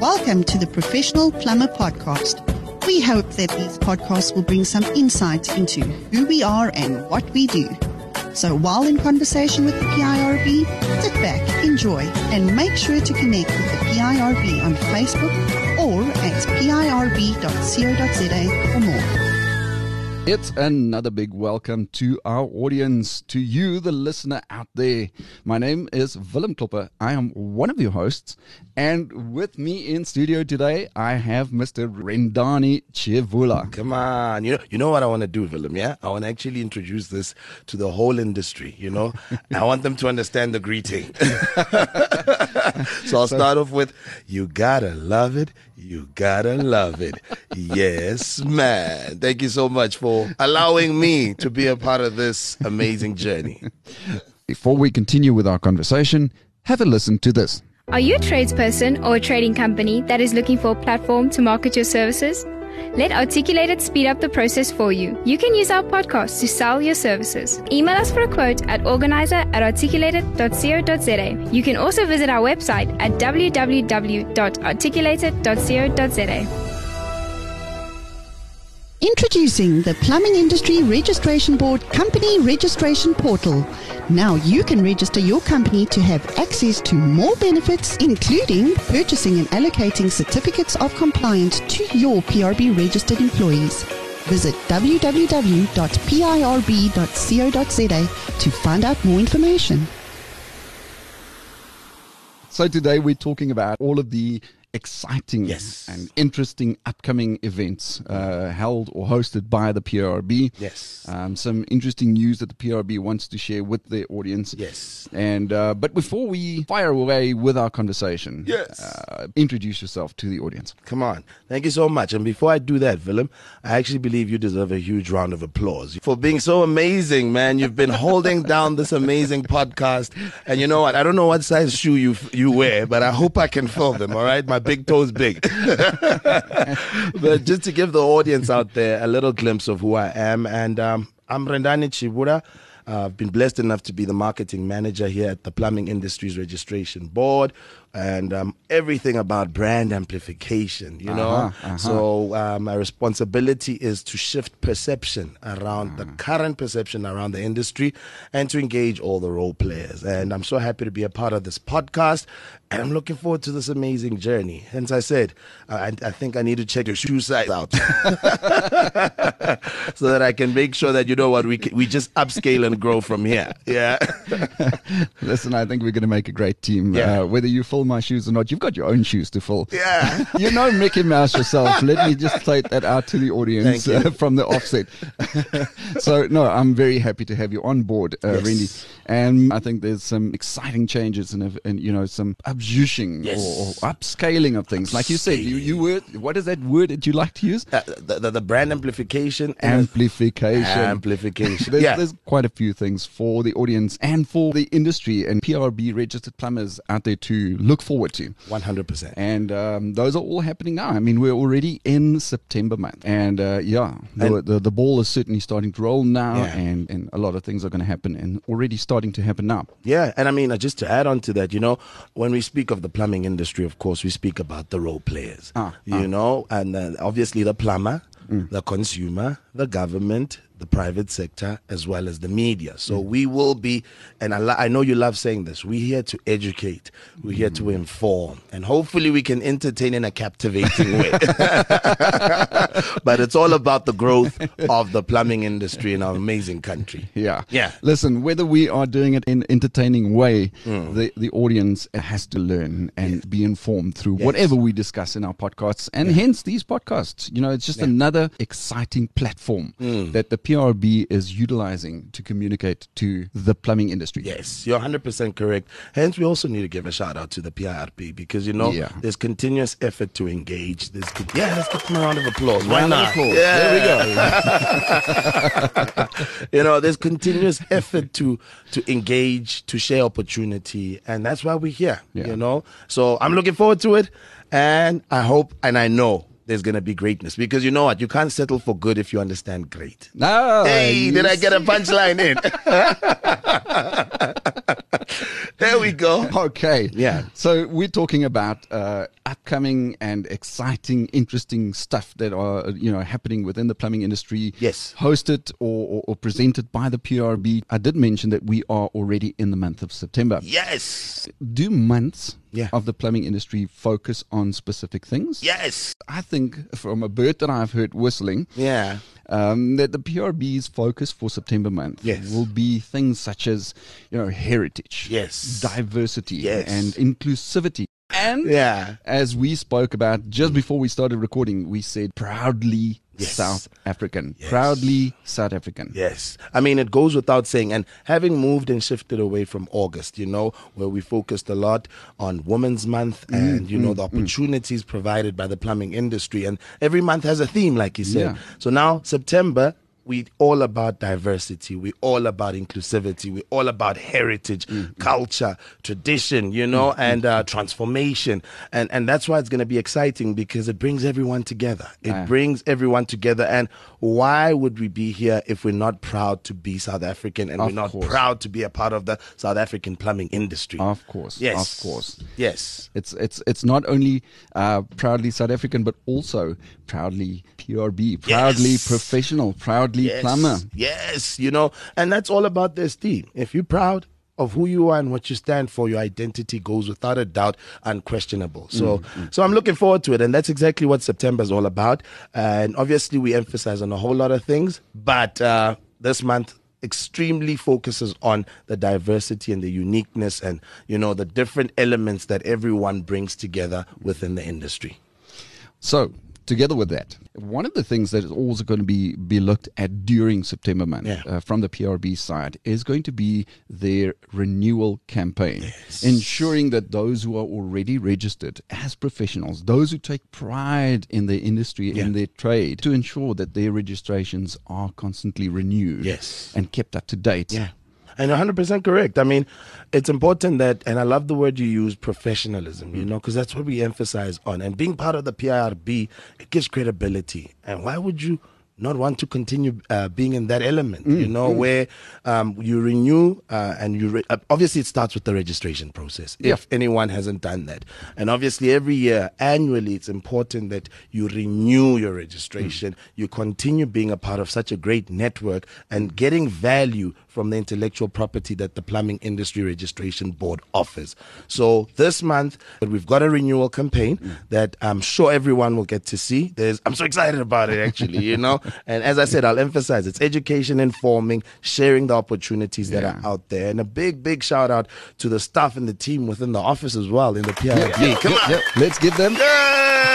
Welcome to the Professional Plumber Podcast. We hope that these podcasts will bring some insight into who we are and what we do. So while in conversation with the PIRB, sit back, enjoy, and make sure to connect with the PIRB on Facebook or at pirb.co.za for more. It's another big welcome to our audience, to you, the listener out there. My name is Willem Klopper. I am one of your hosts. And with me in studio today, I have Mr. Rendani Chivula. Come on. You know, you know what I want to do, Willem, yeah? I want to actually introduce this to the whole industry, you know? I want them to understand the greeting. so I'll start off with, you gotta love it. You gotta love it. Yes, man. Thank you so much for allowing me to be a part of this amazing journey. Before we continue with our conversation, have a listen to this. Are you a tradesperson or a trading company that is looking for a platform to market your services? Let Articulated speed up the process for you. You can use our podcast to sell your services. Email us for a quote at organizer at articulated.co.za. You can also visit our website at www.articulated.co.za. Introducing the Plumbing Industry Registration Board Company Registration Portal. Now you can register your company to have access to more benefits, including purchasing and allocating certificates of compliance to your PRB registered employees. Visit www.pirb.co.za to find out more information. So today we're talking about all of the exciting Yes. and interesting upcoming events uh, held or hosted by the PRB. Yes. Um, some interesting news that the PRB wants to share with their audience. Yes. And uh, but before we fire away with our conversation, Yes. uh, introduce yourself to the audience. Come on. Thank you so much. And before I do that, Willem, I actually believe you deserve a huge round of applause for being so amazing, man. You've been holding down this amazing podcast. And you know what? I don't know what size shoe you you wear, but I hope I can fill them, all right? My big toe's big. but just to give the audience out there a little glimpse of who I am, and um, I'm Rendani Chibura. Uh, I've been blessed enough to be the marketing manager here at the Plumbing Industries Registration Board and um, everything about brand amplification, you know. Uh-huh, uh-huh. So, uh, my responsibility is to shift perception around Mm. the current perception around the industry and to engage all the role players. And I'm so happy to be a part of this podcast and I'm looking forward to this amazing journey. Hence, I said, uh, I, I think I need to check your shoe size out so that I can make sure that, you know what, we, can, we just upscale and grow from here. Yeah. Listen, I think we're going to make a great team. Yeah. Uh, whether you fill my shoes or not, you've got your own shoes to fill. Yeah. you know Mickey Mouse yourself. Let me just play that out to the audience uh, from the offset. so, no, I'm very happy to have you on board, uh, Yes. Randy. And I think there's some exciting changes and, and you know, some upjushing Yes. or, or upscaling of things. Like you said, you, you word, what is that word that you like to use? Uh, the, the, the brand amplification Amplification. amplification. There's, yeah. there's quite a few things for the audience and for the industry and PRB registered plumbers out there to look forward to. 100%. And um, those are all happening now. I mean, we're already in September month. And uh, yeah, the, the, the ball is certainly starting to roll now. Yeah. And, and a lot of things are going to happen and already starting to happen now. Yeah, and I mean, uh, just to add on to that, you know, when we speak of the plumbing industry, of course, we speak about the role players, Ah, you know, and uh, obviously the plumber, the consumer, the government, the private sector, as well as the media. So we will be, and I, lo- I know you love saying this, we're here to educate, we're here to inform, and hopefully we can entertain in a captivating way. but it's all about the growth of the plumbing industry in our amazing country. Yeah. Yeah. Listen, whether we are doing it in entertaining way, Mm. the, the audience has to learn and be informed through Yes. whatever we discuss in our podcasts and hence these podcasts. You know, it's just another exciting platform Mm. that the PRB is utilizing to communicate to the plumbing industry. Yes, you're 100% correct. Hence, we also need to give a shout out to the PIRB because, you know, Yeah. there's continuous effort to engage. There's, con- yeah, let's give them a round of applause. Why Round not? applause. Yeah. There we go. you know, there's continuous effort to to engage, to share opportunity, and that's why we're here. Yeah. You know, so I'm looking forward to it, and I hope and I know there's gonna be greatness because you know what, you can't settle for good if you understand great. No, Hey, did I get a punchline in? there we go. Okay. Yeah. So we're talking about uh, upcoming and exciting, interesting stuff that are you know happening within the plumbing industry. Yes. hosted or, or, or presented by the PRB. I did mention that we are already in the month of September. Yes. Do months Yeah. of the plumbing industry focus on specific things? Yes. I think from a bird that I've heard whistling, Yeah. um, that the PRB's focus for September month Yes. will be things such as, you know, heritage, Yes. diversity, Yes. and inclusivity. And Yeah. as we spoke about just before we started recording, we said proudly Yes. South African, proudly South African. Yes. I mean, it goes without saying. And having moved and shifted away from August, you know, where we focused a lot on Women's Month Mm, and, you know, the opportunities provided by the plumbing industry. And every month has a theme, like you said. Yeah. So now, September, we all about diversity. We all about inclusivity. We all about heritage, Mm, culture, tradition, you know, and uh, transformation. And and that's why it's going to be exciting because it brings everyone together. It Ah. brings everyone together. And why would we be here if we're not proud to be South African and Of we're not course. proud to be a part of the South African plumbing industry? Of course, Yes. of course. Yes. It's it's it's not only uh, proudly South African, but also proudly PRB, proudly Yes. professional, proudly Yes. plumber. Yes, you know, and that's all about the esteem. If you're proud of who you are and what you stand for, your identity goes without a doubt unquestionable. So, Mm-hmm. so I'm looking forward to it, and that's exactly what September is all about. And obviously, we emphasize on a whole lot of things, but uh, this month extremely focuses on the diversity and the uniqueness and you know the different elements that everyone brings together within the industry So, together with that, one of the things that is also going to be, be looked at during September month Yeah. uh, from the PRB side is going to be their renewal campaign, ensuring that those who are already registered as professionals, those who take pride in their industry, Yeah. in their trade, to ensure that their registrations are constantly renewed Yes. and kept up to date. Yeah. And 100% correct. I mean, it's important that, and I love the word you use, professionalism, you know, because that's what we emphasize on. And being part of the PIRB, it gives credibility. And why would you not want to continue uh, being in that element, you know, where um, you renew uh, and you re- uh, obviously it starts with the registration process Yeah. if anyone hasn't done that. And obviously, every year, annually, it's important that you renew your registration, you continue being a part of such a great network and getting value from the intellectual property that the Plumbing Industry Registration Board offers. So, this month, we've got a renewal campaign mm. that I'm sure everyone will get to see. There's, I'm so excited about it, actually, you know. And as I said, I'll emphasize it's education, informing, sharing the opportunities that Yeah. are out there. And a big, big shout out to the staff and the team within the office as well in the PIB. Come on. Yep, let's give them.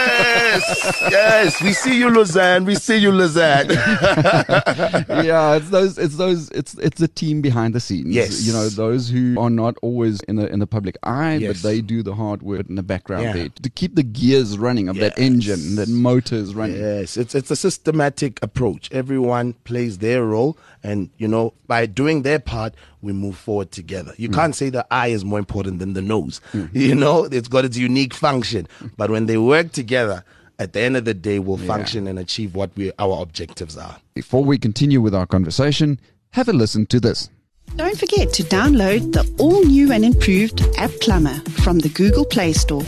Yes, yes. We see you, Lausanne. We see you, Lausanne. yeah, it's those, it's those, it's it's the team behind the scenes. Yes. you know those who are not always in the in the public eye, Yes. but they do the hard work in the background Yeah. there to keep the gears running of that Yes. engine, that motors running. Yes, it's it's a systematic approach. Everyone plays their role, and you know, by doing their part, we move forward together. You mm. can't say the eye is more important than the nose. Mm. You know, it's got its unique function, but when they work together, at the end of the day, we'll function and achieve what we our objectives are. Before we continue with our conversation, have a listen to this. Don't forget to download the all new and improved App Plumber from the Google Play Store.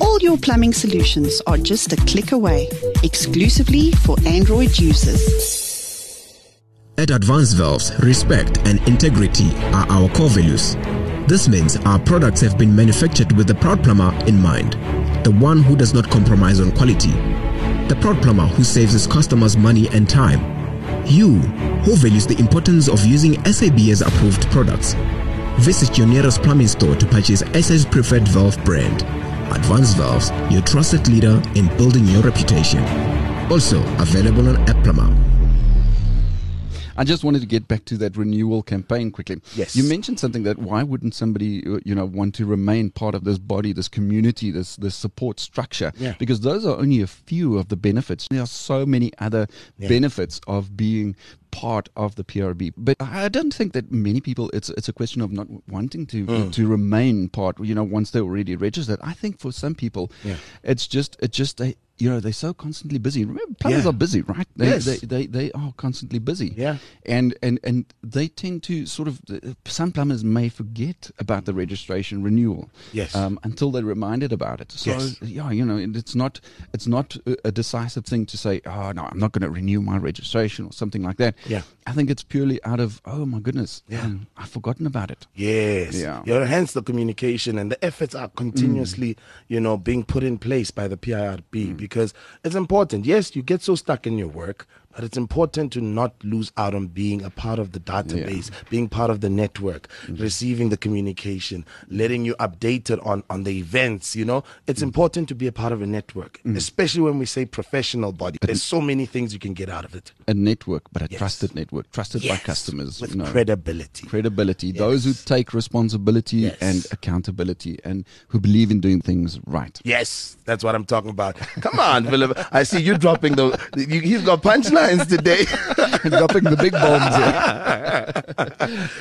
All your plumbing solutions are just a click away, exclusively for Android users. At Advanced Valves, respect and integrity are our core values. This means our products have been manufactured with the proud plumber in mind, the one who does not compromise on quality, the proud plumber who saves his customers money and time, you who values the importance of using SABS approved products. Visit your nearest plumbing store to purchase SA's preferred valve brand. Advanced Valves, your trusted leader in building your reputation. Also available on App Plumber. I just wanted to get back to that renewal campaign quickly. Yes. You mentioned something that why wouldn't somebody uh, you know want to remain part of this body, this community, this this support structure? Yeah. Because those are only a few of the benefits. There are so many other benefits of being part of the PRB. But I don't think that many people it's it's a question of not wanting to Mm. to remain part, you know, once they're already registered. I think for some people Yeah. it's just it's just a you know they're so constantly busy. Remember, plumbers Yeah. are busy, right? They, Yes. they, they they are constantly busy. Yeah. and and and they tend to sort of some plumbers may forget about the registration renewal. Yes. um, until they're reminded about it. So Yes. yeah, you know, it's not it's not a, decisive thing to say, oh no, I'm not going to renew my registration or something like that. Yeah. I think it's purely out of oh my goodness, Yeah. um, I've forgotten about it. Yes. Yeah. You know, hence the communication and the efforts are continuously, you know, being put in place by the PIRB because it's important. Yes, you get so stuck in your work, but it's important to not lose out on being a part of the database, being part of the network, mm-hmm. receiving the communication, letting you updated on on the events, you know. It's mm. important to be a part of a network, mm. especially when we say professional body. There's so many things you can get out of it. A network, but a Yes. trusted network, trusted by customers, with you know. credibility. credibility, those who take responsibility Yes. and accountability and who believe in doing things right. Yes, that's what I'm talking about. Come on, Philip. I see you dropping the. You, he's got punchlines today. Dropping the big bombs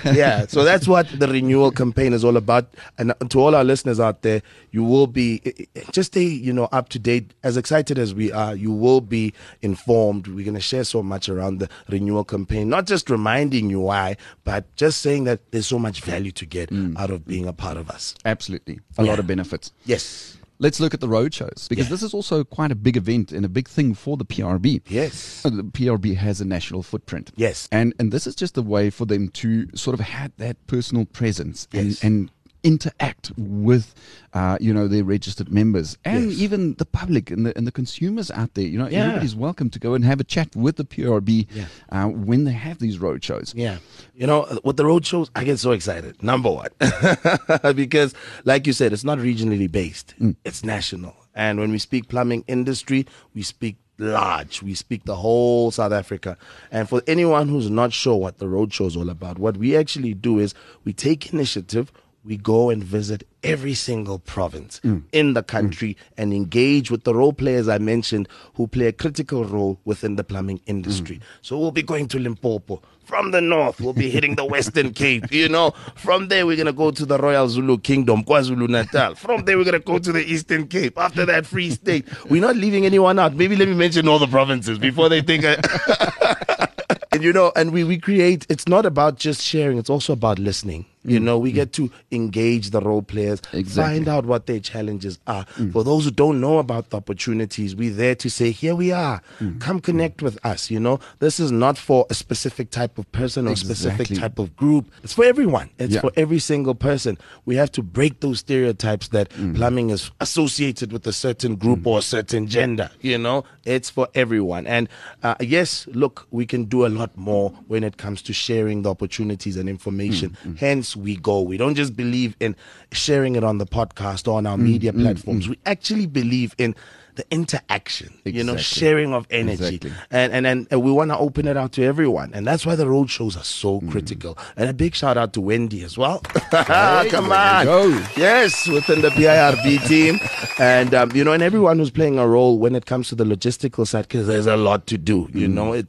here. yeah, so that's what the renewal campaign is all about. And to all our listeners out there, you will be just stay, you know, up to date. As excited as we are, you will be informed. We're going to share so much around the renewal campaign, not just reminding you why, but just saying that there's so much value to get mm. out of being a part of us. Absolutely. A lot of benefits. Yes. Let's look at the road shows because Yeah. this is also quite a big event and a big thing for the PRB. Yes. Uh, The PRB has a national footprint. Yes. And and this is just a way for them to sort of have that personal presence Yes. and, and interact with uh, you know their registered members and Yes. even the public and the and the consumers out there. You know, Yeah. everybody's welcome to go and have a chat with the PRB Yeah. uh, when they have these road shows. Yeah. You know, with the road shows, I get so excited. Number one, because like you said, it's not regionally based, it's national. And when we speak plumbing industry, we speak large. We speak the whole South Africa. And for anyone who's not sure what the road show is all about, what we actually do is we take initiative, we go and visit every single province mm. in the mm. country and engage with the role players I mentioned who play a critical role within the plumbing industry. Mm. So we'll be going to Limpopo. From the north, we'll be hitting the Western Cape. You know, from there, we're going to go to the Royal Zulu Kingdom, KwaZulu Natal. From there, we're going to go to the Eastern Cape. After that, Free State. We're not leaving anyone out. Maybe let me mention all the provinces before they think I. and you know, and we, we create, it's not about just sharing, it's also about listening. You mm. know, we mm. get to engage the role players, Exactly. find out what their challenges are. Mm. For those who don't know about the opportunities, we're there to say, here we are. Come connect with us. You know, this is not for a specific type of person or specific type of group. It's for everyone. It's Yeah. for every single person. We have to break those stereotypes that Mm. plumbing is associated with a certain group or a certain gender. You know, it's for everyone. And uh, yes, look, we can do a lot more when it comes to sharing the opportunities and information. Mm, We go. We don't just believe in sharing it on the podcast or on Mm, our media platforms. We actually believe in the interaction, you know, sharing of energy. Exactly. And, and, and, and we want to open it out to everyone. And that's why the road shows are so Mm. critical. And a big shout out to Wendy as well. Come on. go. Yes, within the PIRB team. And, um, you know, and everyone who's playing a role when it comes to the logistical side, because there's a lot to do. You Mm. know, it,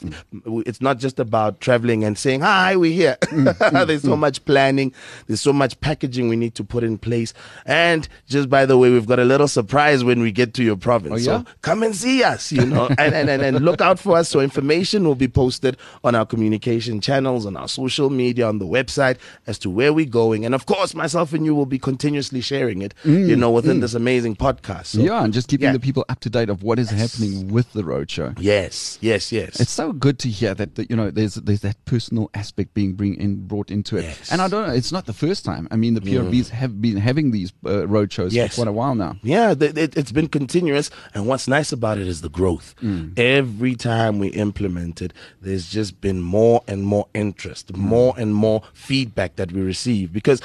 it's not just about traveling and saying, hi, we're here. Mm. there's so much planning, there's so much packaging we need to put in place. And just by the way, we've got a little surprise when we get to your province. Oh, yeah? So come and see us, you know, and, and, and, and look out for us. So information will be posted on our communication channels, on our social media, on the website as to where we're going. And of course, myself and you will be continuously sharing it, you know, within this amazing podcast. So, Mm, yeah, and just keeping yeah. the people up to date of what is happening with the roadshow. Yes, yes, yes. It's so good to hear that, that you know there's there's that personal aspect being bring in brought into it. Yes. And I don't know, it's not the first time. I mean, the PRBs have been having these uh, road shows Yes. for quite a while now. Yeah, th- it, it's been continuous. And what's nice about it is the growth. Mm. Every time we implement it, there's just been more and more interest, mm. more and more feedback that we receive. Because,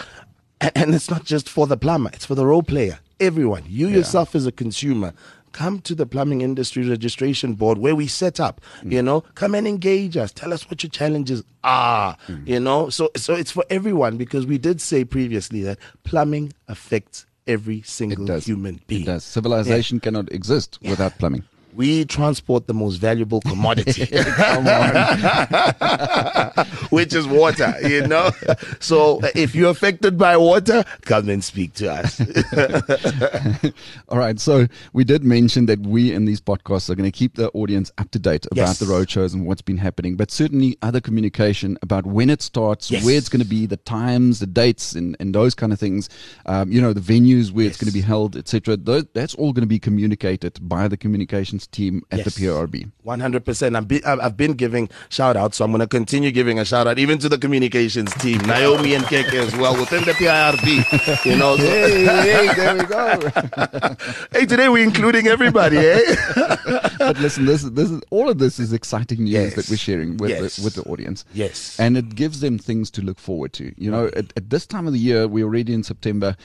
and it's not just for the plumber, it's for the role player. Everyone, you yourself as a consumer, come to the plumbing industry registration board where we set up mm. you know? Come and engage us. Tell us what your challenges are you know? So so it's for everyone because we did say previously that plumbing affects every single human being It does. Civilization cannot exist without plumbing. We transport the most valuable commodity, which is water, you know? So if you're affected by water, come and speak to us. All right. So we did mention that we in these podcasts are going to keep the audience up to date about Yes. the roadshows and what's been happening, but certainly other communication about when it starts, Yes. where it's going to be, the times, the dates, and, and those kind of things. Um, you know, the venues where it's going to be held, etc. That's all going to be communicated by the communications team at Yes. the PRB. 100%. I've been, I've I've been giving shout outs, so I'm going to continue giving a shout out even to the communications team, Naomi and Keke as well, within the PIRB. You know, so- Hey, hey, there we go. hey, today we're including everybody, eh? but listen, this is this is all of this is exciting news Yes. that we're sharing with Yes. the, with the audience. Yes. and it gives them things to look forward to. You know, at, at this time of the year, we're already in September.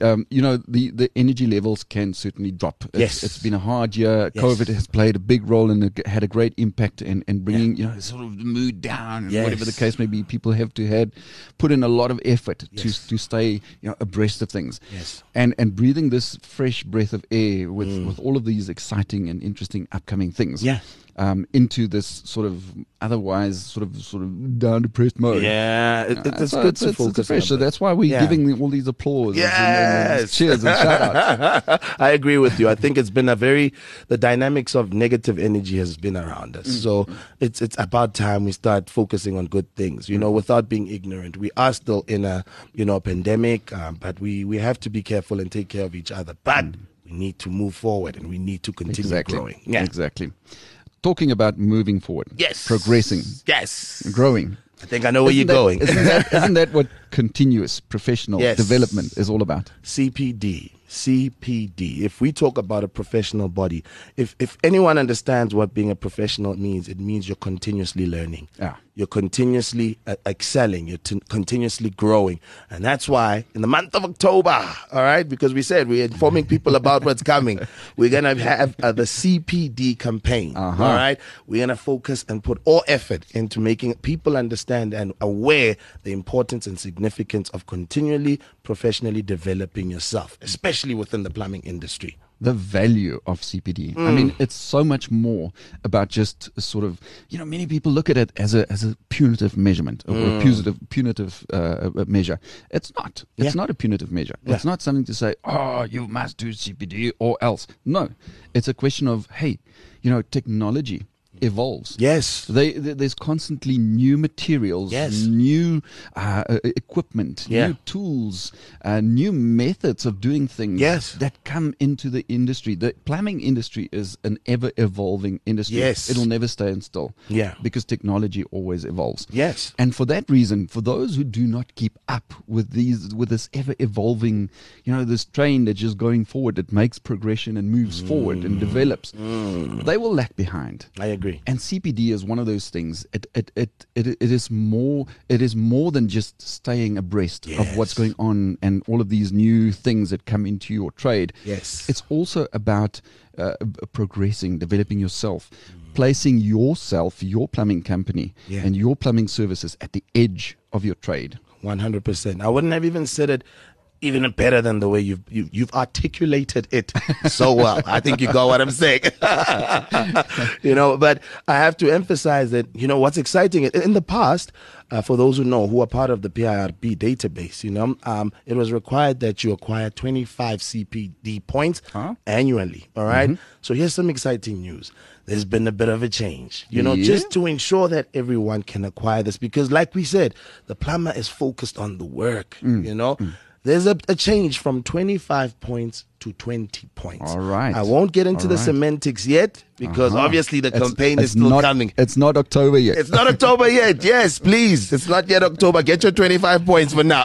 Um, you know, the the energy levels can certainly drop. It's, Yes. it's been a hard year. Yes. COVID has played a big role and had a great impact in, in bringing you know sort of the mood down and whatever the case may be. People have to had put in a lot of effort Yes. to to stay you know abreast of things. Yes. and and breathing this fresh breath of air with with all of these exciting and interesting upcoming things. Mm. Yeah. Um, into this sort of otherwise sort of sort of down depressed mode. Yeah, it, it- Uh, it's so good it's, to it's, focus it's fresh. So that's why we're Yeah. giving all these applause. and- and, and Yes. cheers and shout outs. I agree with you. I think it's been a very the dynamics of negative energy has been around us. So it's it's about time we start focusing on good things. You know, without being ignorant. We are still in a you know pandemic, um, but we we have to be careful and take care of each other. But we need to move forward and we need to continue Exactly. growing. Yeah. Exactly. Talking about moving forward. Yes. Progressing. Yes. Growing. I think I know where Isn't you're that- going. Isn't that, isn't that what continuous professional Yes. development is all about? CPD. CPD. If we talk about a professional body, if if anyone understands what being a professional means, it means you're continuously learning. Yeah. You're continuously uh, excelling. You're t- continuously growing, and that's why in the month of October, all right, because we said we're informing people about what's coming. We're gonna have uh, the CPD campaign. Uh-huh. all right, we're gonna focus and put all effort into making people understand and aware the importance and significance of continually professionally developing yourself, especially within the plumbing industry. the value of CPD. I mean, it's so much more about just sort of, you know, many people look at it as a as a punitive measurement or a punitive punitive uh, uh, measure. It's not. It's Yeah. not a punitive measure. Yeah. It's not something to say, oh, you must do CPD or else. No, it's a question of, hey, you know, technology evolves. Yes. They, th there's constantly new materials, Yes. new uh, equipment, Yeah. new tools, uh, new methods of doing things Yes. that come into the industry. The plumbing industry is an ever evolving industry. Yes. It'll never stand still. Yeah. Because technology always evolves. Yes. And for that reason, for those who do not keep up with these with this ever evolving, you know, this train that's just going forward, it makes progression and moves forward and develops, they will lag behind. I agree. And CPD is one of those things. It it it it, it is more it is more than just staying abreast of what's going on and all of these new things that come into your trade. Yes. It's also about uh, progressing, developing yourself, placing yourself, your plumbing company, Yeah. and your plumbing services at the edge of your trade. One hundred percent. I wouldn't have even said it even better than the way you've you, you've articulated it so well. I think you got what I'm saying. you know, but I have to emphasize that you know what's exciting in the past. Uh, for those who know who are part of the PIRB database, you know, um, it was required that you acquire 25 CPD points Huh? annually. All right? So here's some exciting news. There's been a bit of a change, you know, Yeah. just to ensure that everyone can acquire this because like we said the plumber is focused on the work Mm. you know there's a, a change from 25 points to 20 points All right. i won't get into All the right. semantics yet because Uh-huh. obviously the It's- campaign it's is still not, coming It's not October yet. it's not October yet. Yes, please. It's not yet October. Get your 25 points for now.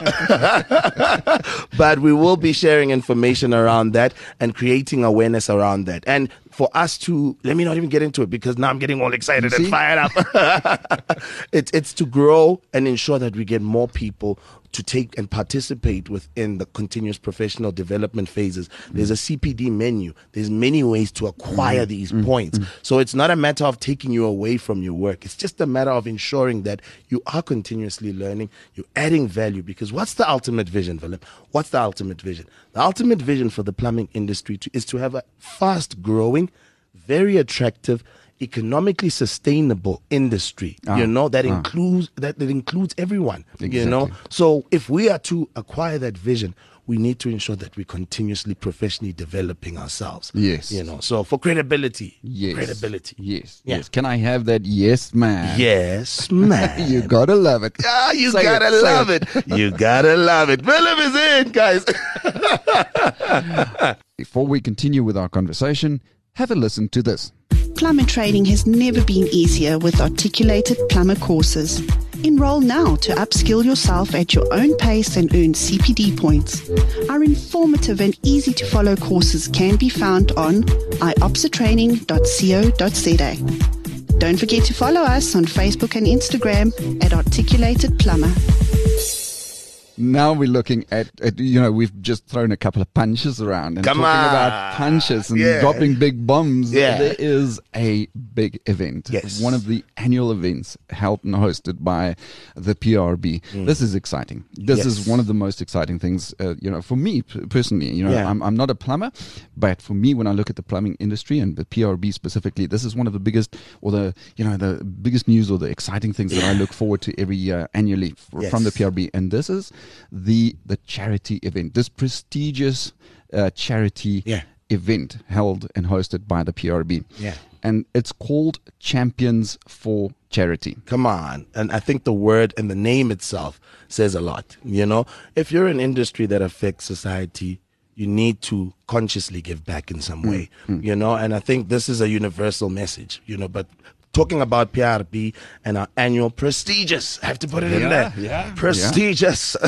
but we will be sharing information around that and creating awareness around that. And for us to, let me not even get into it because now I'm getting all excited and fired up. it's, it's to grow and ensure that we get more people to take and participate within the continuous professional development phases. There's a CPD menu. There's many ways to acquire mm. these mm. points. Mm. So it's not a matter of taking you away from your work. It's just a matter of ensuring that you are continuously learning, you're adding value because what's the ultimate vision, Philip? What's the ultimate vision? The ultimate vision for the plumbing industry to, is to have a fast growing very attractive, economically sustainable industry. Ah, you know that ah. includes that, that includes everyone. You know, so if we are to acquire that vision, we need to ensure that we're continuously professionally developing ourselves. Yes. You know, so for credibility. Yes. Credibility. Yes. Yeah. Yes. Can I have that? Yes, man. Yes, man. You gotta love it. Ah, you Say gotta say love it. You gotta love it. Willem is in, guys. Before we continue with our conversation, have a listen to this. Plumber training has never been easier with articulated plumber courses. Enroll now to upskill yourself at your own pace and earn CPD points. Our informative and easy to follow courses can be found on iopsatraining.co.za. Don't forget to follow us on Facebook and Instagram at Articulated Plumber. Now we're looking at, at you know, we've just thrown a couple of punches around and Come talking on. about punches and Yeah. dropping big bombs. Yeah. There is a big event. Yes. One of the annual events held and hosted by the PRB. This is exciting. This Mm. Yes. is one of the most exciting things, uh, you know, for me personally. You know, Yeah. I'm, I'm not a plumber, but for me, when I look at the plumbing industry and the PRB specifically, this is one of the biggest or the, you know, the biggest news or the exciting things that I look forward to every year annually f- from the PRB. And this is the the charity event, this prestigious uh, charity Yeah. event held and hosted by the PRB. Yeah. And it's called Champions for Charity. Come on. And I think the word and the name itself says a lot. You know, if you're an industry that affects society, you need to consciously give back in some way, you know, and I think this is a universal message, you know, but talking about PRB and our annual prestigious, I have to put it in there, yeah. prestigious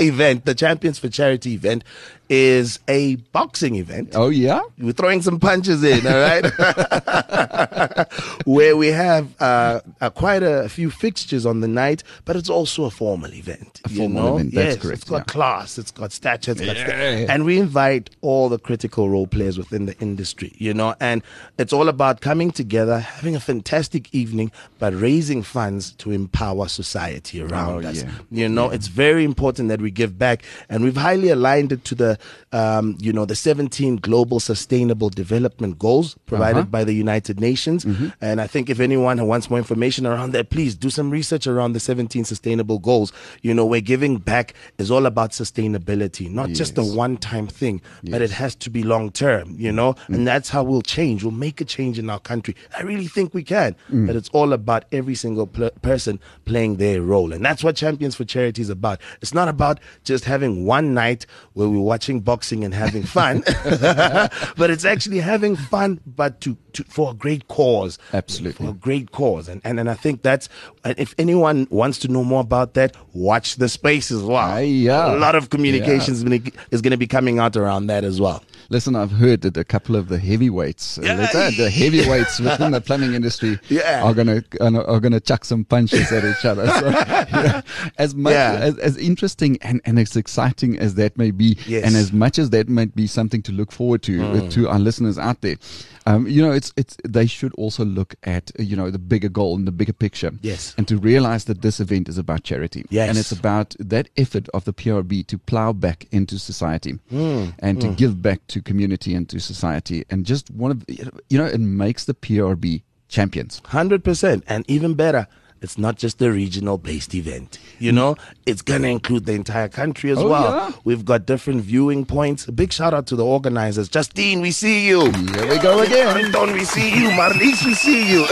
event, the Champions for Charity event is a boxing event. Oh, yeah? We're throwing some punches in, all right? Where we have uh, uh, quite a few fixtures on the night, but it's also a formal event. A formal know? event, that's yes, correct, It's got yeah. class, it's got stature, it's got Yeah. and we invite all the critical role players within the industry, you know, and it's all about coming together, having a fantastic evening, but raising funds to empower society around Oh, us. yeah. You know, it's very important that we give back, and we've highly aligned it to the, um, you know, the 17 Global Sustainable Development Goals provided Uh-huh. by the United Nations. And I think if anyone who wants more information around that, please do some research around the 17 Sustainable Goals. You know, where giving back is all about sustainability, not just a one-time thing, but it has to be long-term. You know, and that's how we'll change. We'll make a change in our country. I really think we can. But it's all about every single pl- person playing their role, and that's what Champions for Charity is about. It's not about just having one night where we're watching boxing and having fun, but it's actually having fun, but to, to for a great cause. Absolutely. for a great cause, and and, and I think that's. And if anyone wants to know more about that, watch the space as well. Aye, yeah. A lot of communications is going to be coming out around that as well. Listen, I've heard that a couple of the heavyweights, uh, let's the heavyweights within the plumbing industry, Yeah. are gonna are gonna chuck some punches at each other. So, yeah, as much Yeah. as, as interesting and, and as exciting as that may be, Yes. and as much as that might be something to look forward to uh, to our listeners out there, um, you know, it's it's they should also look at uh, you know the bigger goal and the bigger picture, Yes. and to realize that this event is about charity, Yes. and it's about that effort of the PRB to plow back into society Hmm. and to give back to community and to society. And just one of you know, it makes the PRB champions. Hundred percent, and even better, it's not just a regional based event. You know, it's gonna include the entire country as Oh, well. yeah? We've got different viewing points. A big shout out to the organizers. Justine, we see you. Here we go again. Don't we see you? Marlies, we see you.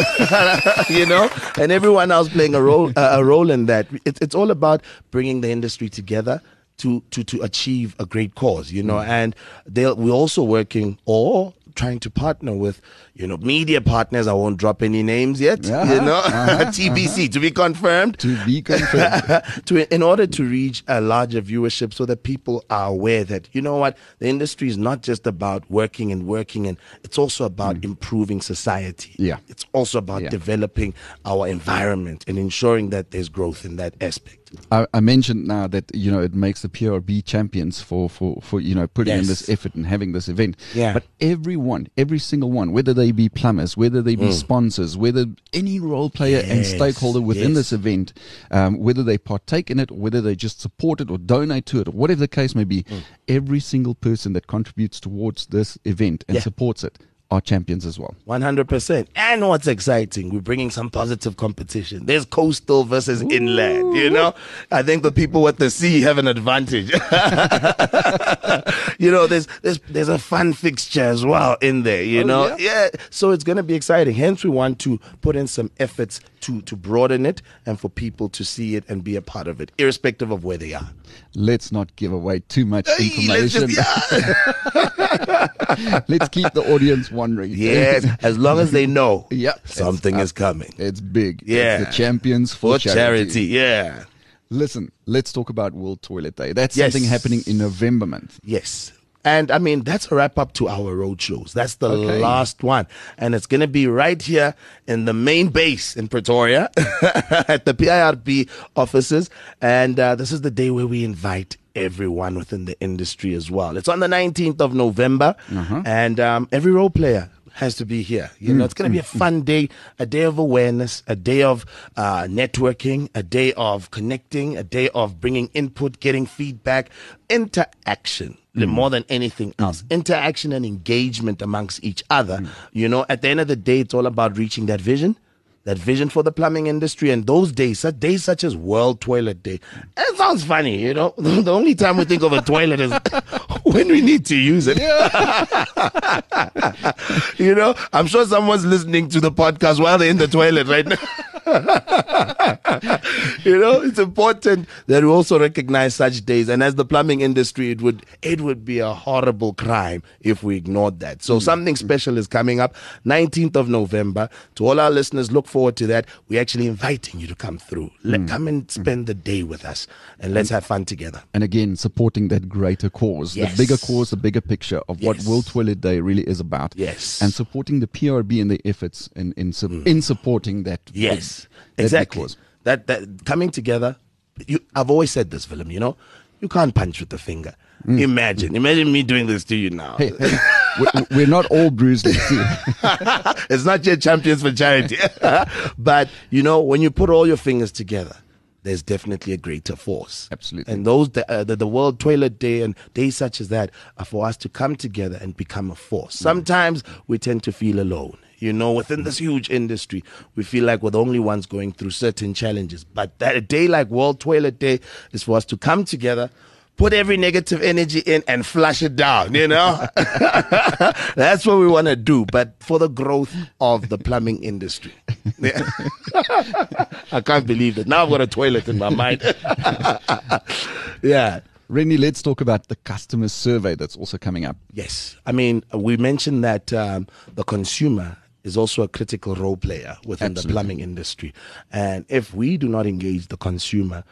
you know, and everyone else playing a role uh, a role in that. It's it's all about bringing the industry together. To, to, to achieve a great cause, you know, Mm. and they'll, we're also working or trying to partner with, you know, media partners. I won't drop any names yet, you Uh-huh, know, uh-huh, TBC to be confirmed. To be confirmed. to in order to reach a larger viewership so that people are aware that you know what the industry is not just about working and working and it's also about improving society Yeah. it's also about Yeah. developing our environment and ensuring that there's growth in that aspect I, I mentioned now that you know it makes the PRB champions for for for you know putting in this effort and having this event. Yeah. But everyone, every single one, whether they be plumbers, whether they be Mm. sponsors, whether any role player and stakeholder within yes. this event, um, whether they partake in it, whether they just support it or donate to it, or whatever the case may be, Mm. every single person that contributes towards this event and Yeah. supports it are champions as well. 100%. And what's exciting, we're bringing some positive competition. There's coastal versus inland, you know? I think the people with the sea have an advantage. you know, there's, there's, there's a fun fixture as well in there, you Oh, know? yeah? So it's going to be exciting. Hence, we want to put in some efforts to, to broaden it and for people to see it and be a part of it, irrespective of where they are. Let's not give away too much Hey, let's information. just- yeah. Let's keep the audience wondering. yes, as long as they know Yeah. something is coming. It's big. Yeah. It's the champions for, For charity, yeah. Listen, let's talk about World Toilet Day. That's Yes. something happening in November month. Yes. And I mean, that's a wrap up to our road shows. That's the Okay. last one. And it's going to be right here in the main base in Pretoria at the PIRB offices. And uh, this is the day where we invite everyone within the industry as well. It's on the 19th of November. And um, every role player has to be here. You mm, know, it's going to be a mm, mm. fun day, a day of awareness, a day of uh, networking, a day of connecting, a day of bringing input, getting feedback, interaction. li- More than anything else, interaction and engagement amongst each other. You know, at the end of the day, it's all about reaching that vision, that vision for the plumbing industry. And those days, such days such as World Toilet Day, it sounds funny, you know. The only time we think of a toilet is when we need to use it. you know, I'm sure someone's listening to the podcast while they're in the toilet right now. you know, it's important that we also recognize such days. And as the plumbing industry, it would it would be a horrible crime if we ignored that. So hmm. something special is coming up, 19th of November. To all our listeners, look forward to that. We're actually inviting you to come through. Let, mm. Come and mm. spend the day with us, and let's have fun together. And again, supporting that greater cause, Yes. the bigger cause, the bigger picture of what World Toilet Day really is about. Yes. And supporting the PRB and the efforts in in, su- mm. in supporting that. Yes, that exactly. cause. That that coming together. You, I've always said this, Willem. You know, you can't punch with the finger. Imagine, imagine me doing this to you now. Hey, hey, we're, we're not all bruised. it's not yet champions for charity, but you know, when you put all your fingers together. There's definitely a greater force. Absolutely. And those, uh, the, the World Toilet Day and days such as that are for us to come together and become a force. Sometimes we tend to feel alone. You know, within this huge industry, we feel like we're the only ones going through certain challenges. But that a day like World Toilet Day is for us to come together, put every negative energy in and flush it down, you know? That's what we want to do, but for the growth of the plumbing industry. Yeah. I can't believe that. Now I've got a toilet in my mind. yeah. Rennie, let's talk about the customer survey that's also coming up. Yes. I mean, we mentioned that um, the consumer is also a critical role player within Absolutely. the plumbing industry. And if we do not engage the consumer,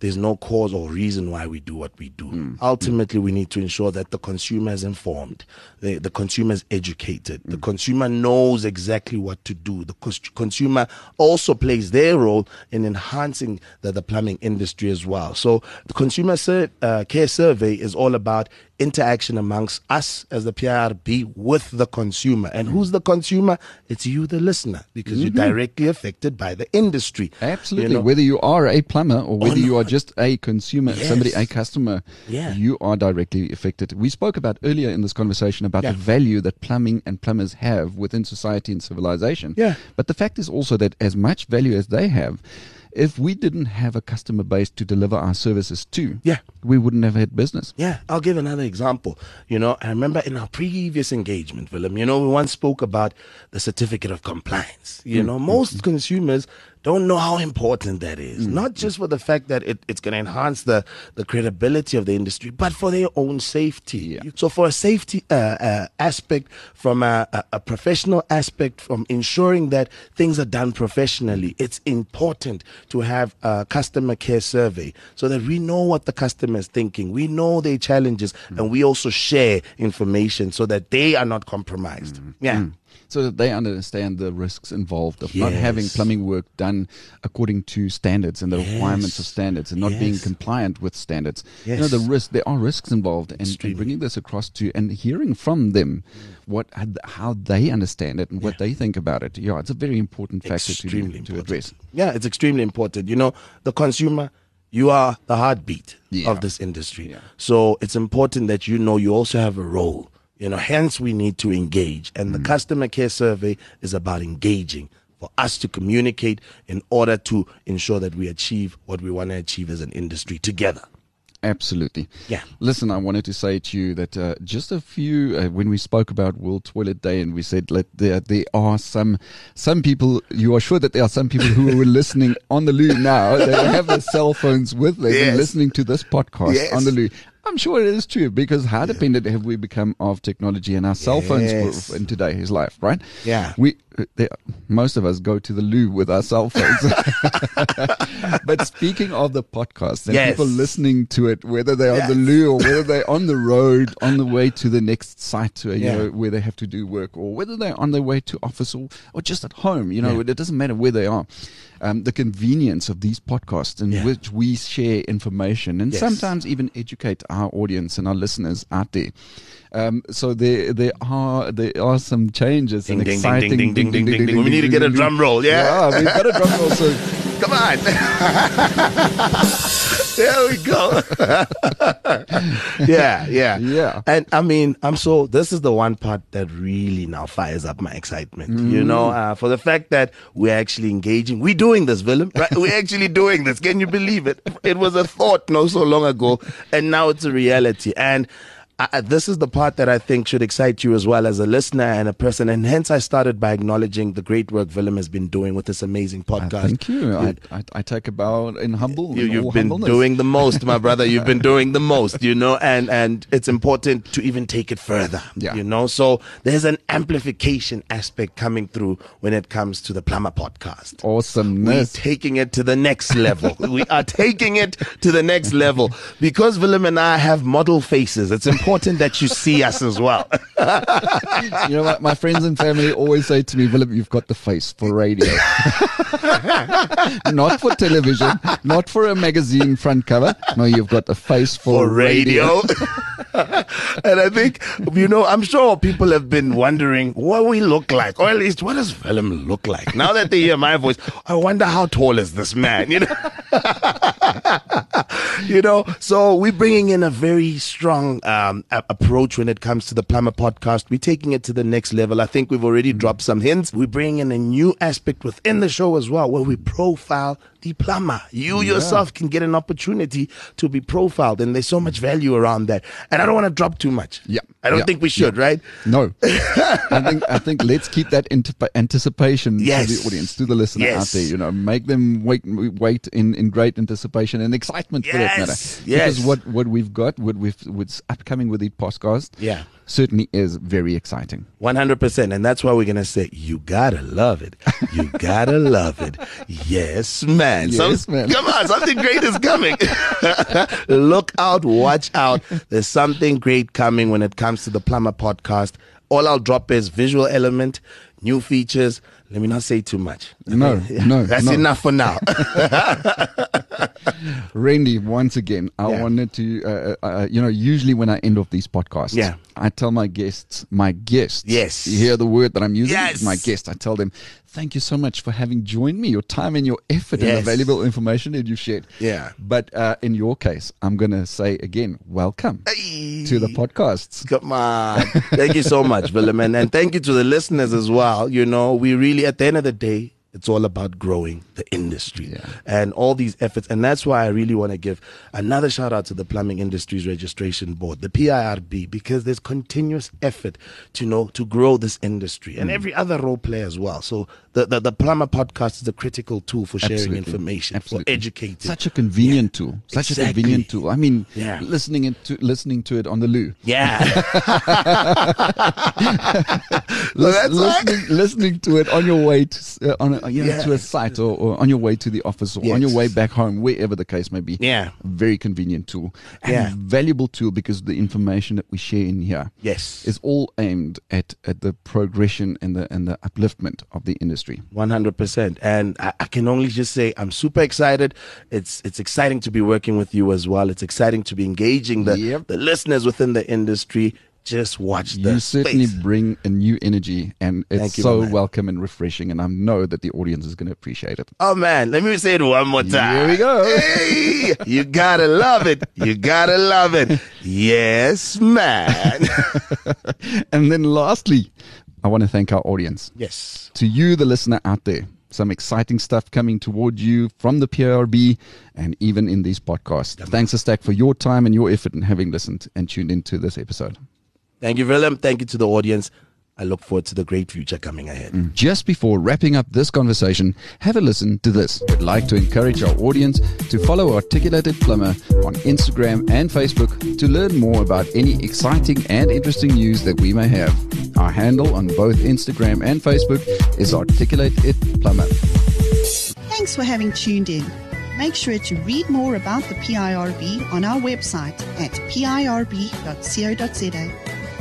there's no cause or reason why we do what we do. Mm. Ultimately, we need to ensure that the consumer is informed, the, the consumer is educated, Mm. the consumer knows exactly what to do. The cons- consumer also plays their role in enhancing the, the plumbing industry as well. So, the consumer sur- uh, care survey is all about interaction amongst us as the PRB with the consumer. And who's the consumer? It's you, the listener, because you're directly affected by the industry. Mm-hmm. Absolutely. You know? Whether you are a plumber or whether no. you are just a consumer, somebody, a customer, Yeah. you are directly affected. We spoke about earlier in this conversation about Yeah. the value that plumbing and plumbers have within society and civilization. Yeah. But the fact is also that as much value as they have, if we didn't have a customer base to deliver our services to, Yeah. we wouldn't have had business. Yeah, I'll give another example. You know, I remember in our previous engagement, Willem, you know, we once spoke about the certificate of compliance. You mm, know, mm, most mm. consumers don't know how important that is. Not just for the fact that it, it's going to enhance the, the credibility of the industry, but for their own safety. So, for a safety uh, uh, aspect, from a, a, a professional aspect, from ensuring that things are done professionally, it's important to have a customer care survey so that we know what the customer is thinking. We know their challenges, and we also share information so that they are not compromised. Yeah. So that they understand the risks involved of not having plumbing work done according to standards and the requirements of standards and not being compliant with standards. You know, Yes. the risk, there are risks involved and, and bringing this across to and hearing from them what how they understand it and what they think about it. Yeah, it's a very important factor to, to important. address. Yeah, it's extremely important. You know, the consumer, you are the heartbeat Yeah. of this industry. Yeah. So it's important that you know you also have a role You know, hence we need to engage. And the customer care survey is about engaging for us to communicate in order to ensure that we achieve what we want to achieve as an industry together. Absolutely. Yeah. Listen, I wanted to say to you that uh, just a few uh, when we spoke about World Toilet Day, and we said that there there are some some people. You are sure that there are some people who are listening on the loo now. They have their cell phones with them, Yes. listening to this podcast Yes. on the loo. I'm sure it is true because how dependent have we become of technology and our cell phones Yes. in today's life, right? Yeah. We uh, there, most of us go to the loo with our cell phones. but speaking of the podcast and Yes. people listening to it, whether they're on the loo or whether they're on the road, on the way to the next site, uh, you Yeah. know, where they have to do work, or whether they're on their way to office or, or just at home, you know, Yeah. it doesn't matter where they are. Um, the convenience of these podcasts in Yeah. which we share information and Yes. sometimes even educate our audience and our listeners out there. Um, so there, there are there are some changes Ding, and ding, ding, exciting. ding, ding, ding, ding, ding. We need to get a drum roll, yeah? yeah, we've got a drum roll. So Come on. there we go. yeah, yeah. Yeah. And I mean, I'm so, this is the one part that really now fires up my excitement, you know, uh, for the fact that we're actually engaging. We're doing this, Willem, right? we're actually doing this. Can you believe it? It was a thought no so long ago, and now it's a reality. And I, this is the part that I think should excite you as well as a listener and a person. And hence, I started by acknowledging the great work Willem has been doing with this amazing podcast. thank you. I, I, I take a bow in humble. You, you've been humbleness. doing the most, my brother. You've been doing the most, you know, and and it's important to even take it further, Yeah. you know. So there's an amplification aspect coming through when it comes to the Plumber Podcast. Awesome. We're awesomeness. taking it to the next level. we are taking it to the next level because Willem and I have model faces. It's important that you see us as well. you know what? My friends and family always say to me, Willem, you've got the face for radio. not for television, not for a magazine front cover. No, you've got the face for, for radio. and I think, you know, I'm sure people have been wondering what we look like, or at least what does Willem look like? Now that they hear my voice, I wonder how tall is this man, you know? you know, so we're bringing in a very strong um, a- approach when it comes to the Plumber podcast. We're taking it to the next level. I think we've already dropped some hints. We're bringing in a new aspect within the show as well, where we profile the plumber. You yourself can get an opportunity to be profiled, and there's so much value around that. And I don't want to drop too much. Yeah. I don't Yeah. think we should, right? No, I think I think let's keep that antip- anticipation Yes. to the audience, to the listener out there. You know, make them wait, wait in, in great anticipation and excitement for that matter. Yes, yes. Because what, what we've got, what we've what's upcoming with the podcast, Yeah. certainly is very exciting. 100%. And that's why we're going to say, you gotta love it. You gotta love it. Yes, man. Yes, Some- man. Come on, something great is coming. Look out, watch out. There's something great coming when it comes to the Plumber podcast. All I'll drop is visual element, new features. Let me not say too much. No, no, That's no. enough for now. Randy, once again, I Yeah. wanted to, uh, uh, you know, usually when I end off these podcasts, Yeah. I tell my guests, my guests, Yes. you hear the word that I'm using, Yes. my guest, I tell them, thank you so much for having joined me, your time and your effort and Yes. the valuable information that you've shared. Yeah. But uh, in your case, I'm going to say again, welcome to the podcasts. Come on. Thank you so much, Willem. And, and thank you to the listeners as well. You know, we really, at the end of the day, it's all about growing the industry Yeah. and all these efforts. And that's why I really want to give another shout out to the Plumbing Industries Registration Board, the PIRB, because there's continuous effort to know to grow this industry Mm. and every other role player as well. So the, the, the Plumber podcast is a critical tool for sharing Absolutely. information, Absolutely. for educating. Such a convenient tool. Such a convenient tool. I mean, Yeah. listening it to listening to it on the loo. yeah. Lis- that's right. listening, listening to it on your way to, uh, on a, you know, Yeah. to a site or, or on your way to the office or on your way back home, wherever the case may be. Yeah. Very convenient tool. And Yeah. valuable tool because the information that we share in here yes. is all aimed at, at the progression and the and the upliftment of the industry. Hundred percent, and I, I can only just say I'm super excited. It's it's exciting to be working with you as well. It's exciting to be engaging the Yep. the listeners within the industry. just watch the You certainly space. bring a new energy, and it's Thank so welcome and refreshing. And I know that the audience is going to appreciate it. Oh man, let me say it one more time. Here we go. Hey, you gotta love it. You gotta love it. Yes, man. And then, lastly, I want to thank our audience. yes. To you, the listener out there, some exciting stuff coming toward you from the PIRB and even in these podcasts. Thanks a stack for your time and your effort in having listened and tuned into this episode. Thank you, Willem. Thank you to the audience. I look forward to the great future coming ahead. Mm. Just before wrapping up this conversation, have a listen to this. We'd like to encourage our audience to follow Articulated Plumber on Instagram and Facebook to learn more about any exciting and interesting news that we may have. Our handle on both Instagram and Facebook is Articulate It Plumber. Thanks for having tuned in. Make sure to read more about the PIRB on our website at pirb.co.za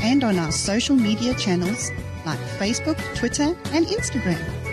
and on our social media channels like Facebook, Twitter, and Instagram.